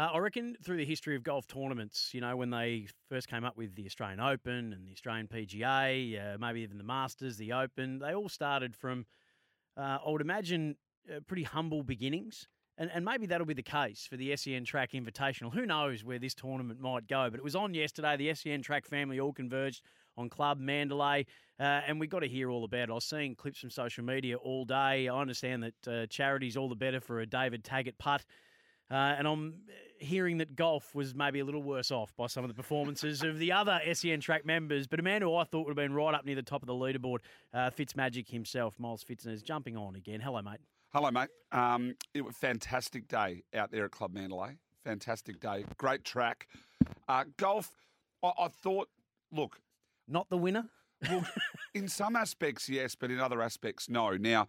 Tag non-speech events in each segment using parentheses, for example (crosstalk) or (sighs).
Uh, I reckon through the history of golf tournaments, you know, when they first came up with the Australian Open and the Australian PGA, uh, maybe even the Masters, the Open, they all started from, uh, I would imagine, uh, pretty humble beginnings. And, and maybe that'll be the case for the SEN Track Invitational. Who knows where this tournament might go? But it was on yesterday. The SEN Track family all converged on Club Mandalay, uh, and we got to hear all about it. I was seeing clips from social media all day. I understand that uh, charity's all the better for a David Taggart putt. Uh, and I'm hearing that golf was maybe a little worse off by some of the performances of the other SEN track members. But a man who I thought would have been right up near the top of the leaderboard, uh, Fitzmagic himself, Miles Pfitzner, is jumping on again. Hello, mate. Hello, mate. Um, it was a fantastic day out there at Club Mandalay. Fantastic day. Great track. Uh, golf, I, I thought, look, Not the winner? well, in some aspects, yes, but in other aspects, no. Now,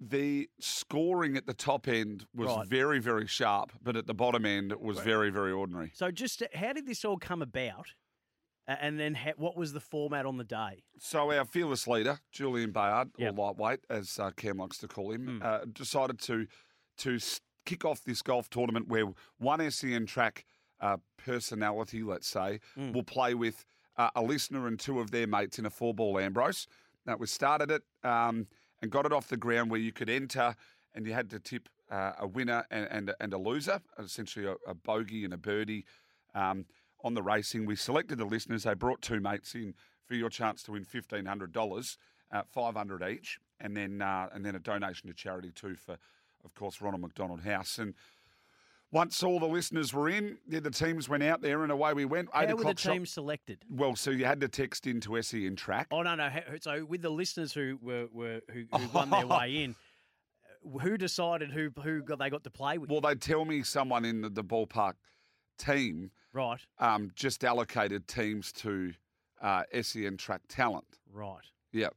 the scoring at the top end was Right. very, very sharp, but at the bottom end, it was very, very ordinary. So, just uh, how did this all come about? And then ha- what was the format on the day? So our fearless leader, Julian Bayard, Yep. or lightweight, as uh, Cam likes to call him, Mm. uh, decided to to kick off this golf tournament where one SEN track uh, personality, let's say, Mm. will play with uh, a listener and two of their mates in a four ball Ambrose. That we started it um, and got it off the ground where you could enter and you had to tip uh, a winner and, and, and a loser, essentially a, a bogey and a birdie. Um, on the racing, we selected the listeners. They brought two mates in for your chance to win fifteen hundred dollars, uh, five hundred each, and then uh, and then a donation to charity too for, of course, Ronald McDonald House. And once all the listeners were in, yeah, the teams went out there and away we went. Eight How were the teams selected? Well, so you had to text into SEN track. Oh no, no. So with the listeners who were, were who, who (laughs) won their way in, who decided who who got, they got to play with? Well, they tell me someone in the, the ballpark team right, um, just allocated teams to uh, SEN track talent. right. Yep.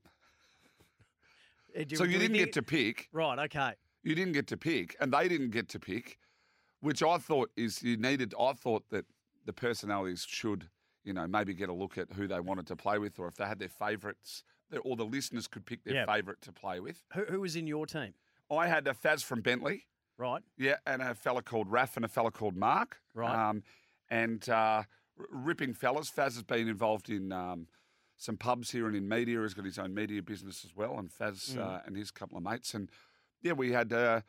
Uh, do- So you didn't think- get to pick. Right. Okay. you didn't get to pick, and they didn't get to pick, which I thought is you needed. I thought that the personalities should, you know, maybe get a look at who they wanted to play with, or if they had their favourites, or the listeners could pick their Yeah. favourite to play with. Who, who was in your team? I had a Faz from Bentley, Right. yeah, and a fella called Raf and a fella called Mark, Right. um, and uh, r- ripping fellas. Faz has been involved in. Um, some pubs here and in media. He's got his own media business as well, and Faz Mm. uh, and his couple of mates. And yeah, we had uh,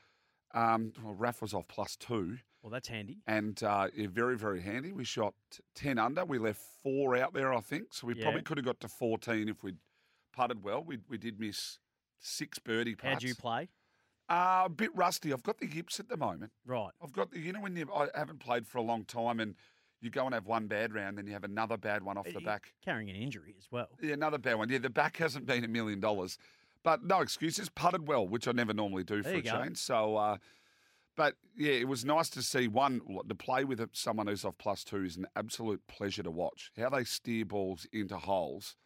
um, well, Raf was off plus two, Well, that's handy. and uh, yeah, very very handy. We shot ten under. We left four out there, I think. So we Yeah. probably could have got to fourteen if we'd putted well. We we did miss six birdie putts. How'd you play? Uh, a bit rusty. I've got the hips at the moment. Right. I've got the, you know when you I haven't played for a long time and you go and have one bad round, then you have another bad one off the back. Carrying an injury as well. Yeah, another bad one. Yeah, the back hasn't been a million dollars, but no excuses. Putted well, which I never normally do for a go. change. So, uh, but yeah, it was nice to see one to play with someone who's off plus two is an absolute pleasure to watch. How they steer balls into holes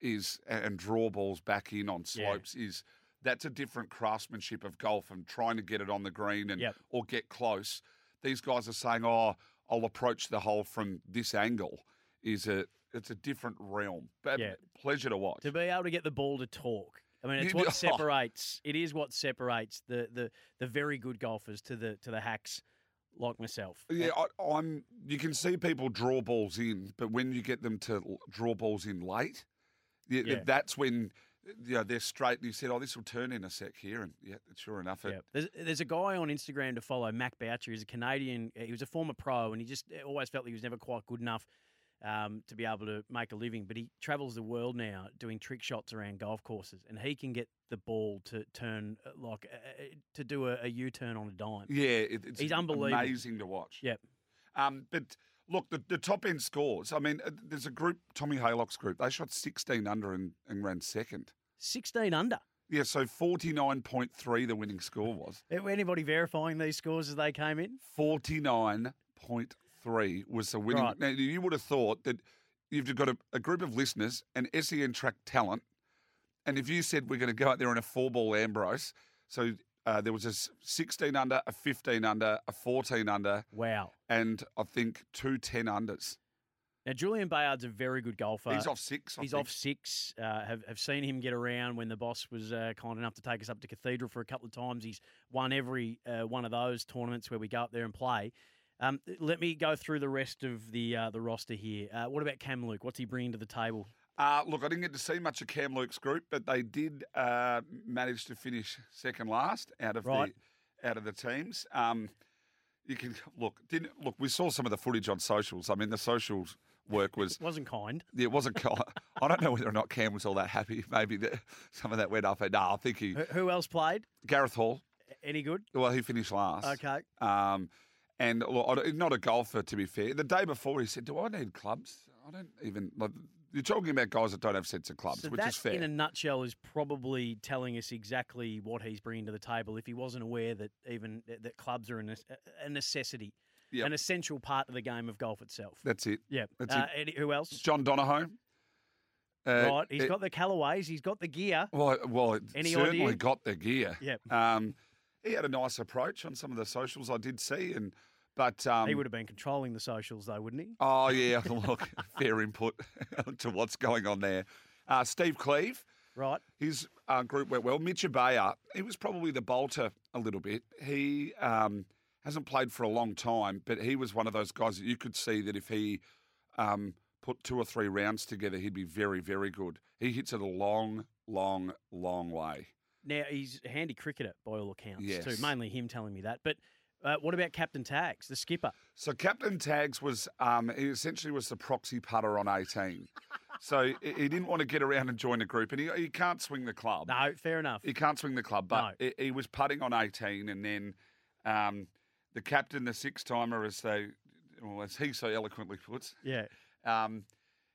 is and draw balls back in on Yeah. slopes is that's a different craftsmanship of golf and trying to get it on the green and Yep. or get close. These guys are saying, "Oh, I'll approach the hole from this angle." Is a it's a different realm. But Yeah. pleasure to watch. To be able to get the ball to talk. I mean, it's what (laughs) oh. separates. It is what separates the, the, the very good golfers to the to the hacks like myself. Yeah, I, I'm. You can see people draw balls in, but when you get them to draw balls in late, y- Yeah. that's when you know, they're straight. And you said, "Oh, this will turn in a sec here," and yeah, sure enough, it, Yeah. There's, there's a guy on Instagram to follow, Mac Boucher. He's a Canadian. He was a former pro, and he just eh, always felt he was never quite good enough um, to be able to make a living. But he travels the world now doing trick shots around golf courses, and he can get the ball to turn uh, like uh, uh, to do a, a U-turn on a dime. yeah, it, it's He's unbelievable. amazing to watch. Yep. Um, but look, the, the top end scores. I mean, uh, there's a group, Tommy Haylock's group. They shot 16 under and, and ran second. 16 under. Yeah, so 49.3 the winning score was. Anybody verifying these scores as they came in? 49.3 was the winning. Right. Now, you would have thought that you've got a, a group of listeners and SEN track talent. And if you said we're going to go out there in a four ball Ambrose, so uh, there was a 16 under, a 15 under, a 14 under, Wow. and I think two 10 unders. Now, Julian Bayard's a very good golfer. He's off six. I He's think. off six. Uh, have have seen him get around when the boss was uh, kind enough to take us up to Cathedral for a couple of times. He's won every uh, one of those tournaments where we go up there and play. Um, let me go through the rest of the uh, the roster here. Uh, what about Cam Luke? What's he bringing to the table? Uh, look, I didn't get to see much of Cam Luke's group, but they did uh, manage to finish second last out of Right. the out of the teams. Um, you can look. Didn't look. We saw some of the footage on socials. I mean, the socials work was. (laughs) Wasn't kind. yeah, It wasn't. co- I don't know whether or not Cam was all that happy. (laughs) Maybe the, some of that went up. No, I think he. Who, who else played? Gareth Hall. Any good? Well, he finished last. Okay. Um, and don't- a golfer, to be fair. The day before, he said, "Do I need clubs? I don't even." Like, you're talking about guys that don't have sets of clubs, So which that, is fair. in a nutshell, is probably telling us exactly what he's bringing to the table. If he wasn't aware that even that clubs are a necessity, Yep. an essential part of the game of golf itself. That's it. Yeah. That's uh, Eddie, who else? John Donahoe. Uh, right. He's it- got the Callaways. He's got the gear. well, well, Any certainly idea? got the gear. Yep. Um, he had a nice approach on some of the socials I did see, and but um, he would have been controlling the socials, though, wouldn't he? Oh yeah, look, (laughs) fair input (laughs) to what's going on there. Uh, Steve Cleave, Right. his uh, group went well. Mitch Abaya, he was probably the bolter a little bit. He um, hasn't played for a long time, but he was one of those guys that you could see that if he um, put two or three rounds together, he'd be very, very good. He hits it a long, long, long way. Now he's a handy cricketer by all accounts too. Mainly him telling me that. But uh, what about Captain Tags, the skipper? So Captain Tags was um, he essentially was the proxy putter on 18. so he didn't want to get around and join a group, and he, he can't swing the club. No, fair enough. He can't swing the club, but he, he was putting on 18, and then um, the captain, the six timer, as they, well, as he so eloquently puts, Yeah. um,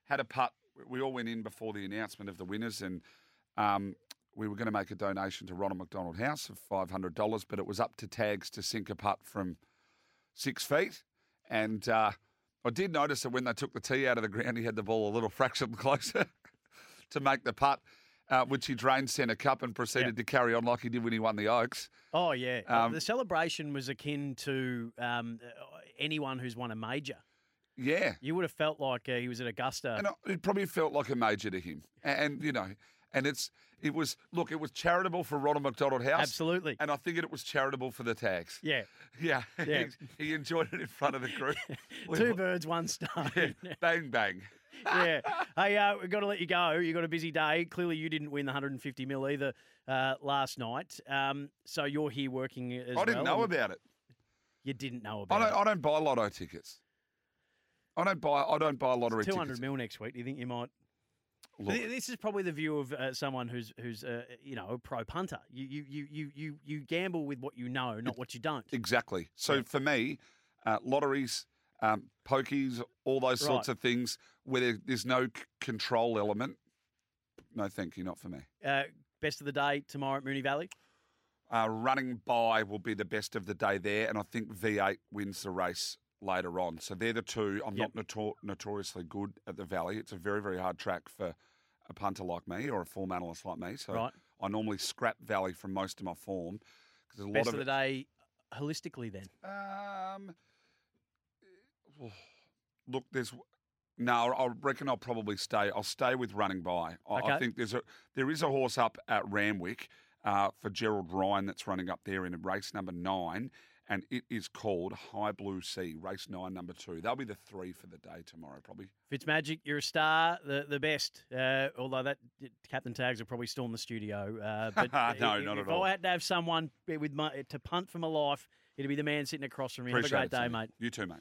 had a putt. We all went in before the announcement of the winners, and um, we were going to make a donation to Ronald McDonald House of five hundred dollars, but it was up to Tags to sink a putt from six feet, and uh, I did notice that when they took the tee out of the ground, he had the ball a little (laughs) fraction closer to make the putt. Uh, which he drained centre cup and proceeded to carry on like he did when he won the Oaks. Oh yeah. Uh, Um, the celebration was akin to um, uh, anyone who's won a major. Yeah, You would have felt like uh, he was at Augusta. and it probably felt like a major to him. And, and, you know, and it's it was look, it was charitable for Ronald McDonald House. Absolutely. And I think it was charitable for the tags. Yeah. Yeah. (laughs) Yeah. he, he enjoyed it in front of the group. (laughs) (laughs) Two birds, one stone. Yeah, bang bang. yeah. Hey, uh, we've got to let you go. You got a busy day. Clearly, you didn't win the 150 mil either uh, last night. Um, so you're here working as I didn't well, know about it. You didn't know I about don't I don't buy lotto tickets. I don't buy I don't buy lottery it. 200 mil next week. Do you think you might? Look, This is probably the view of uh, someone who's who's uh, you know a pro punter. You you you you you gamble with what you know, not what you don't. Exactly. So Yeah. for me, uh, lotteries, um, pokies, all those sorts of things where there, there's no c- control element. No, thank you, not for me. Uh, best of the day tomorrow at Moonee Valley. Uh, running by will be the best of the day there, and I think V8 wins the race later on. So they're the two. I'm Yep. not notor- notoriously good at the Valley. It's a very, very hard track for a punter like me or a form analyst like me. So Right. I normally scrap Valley from most of my form because a lot Best of of the day holistically. Then Um, (sighs) look, there's no. I reckon I'll probably stay. I'll stay with running by. I, I think there's a there is a horse up at Randwick uh, for Gerald Ryan that's running up there in race number nine, and it is called High Blue Sea, race nine, number two. They'll be the three for the day tomorrow, probably. Fitzmagic, you're a star, the the best. Uh, although that Captain Tags are probably still in the studio. Uh, but (laughs) No, if, not if at all. I had to have someone with my, to punt for my life, it'd be the man sitting across from me. Have a great day, mate. You too, mate.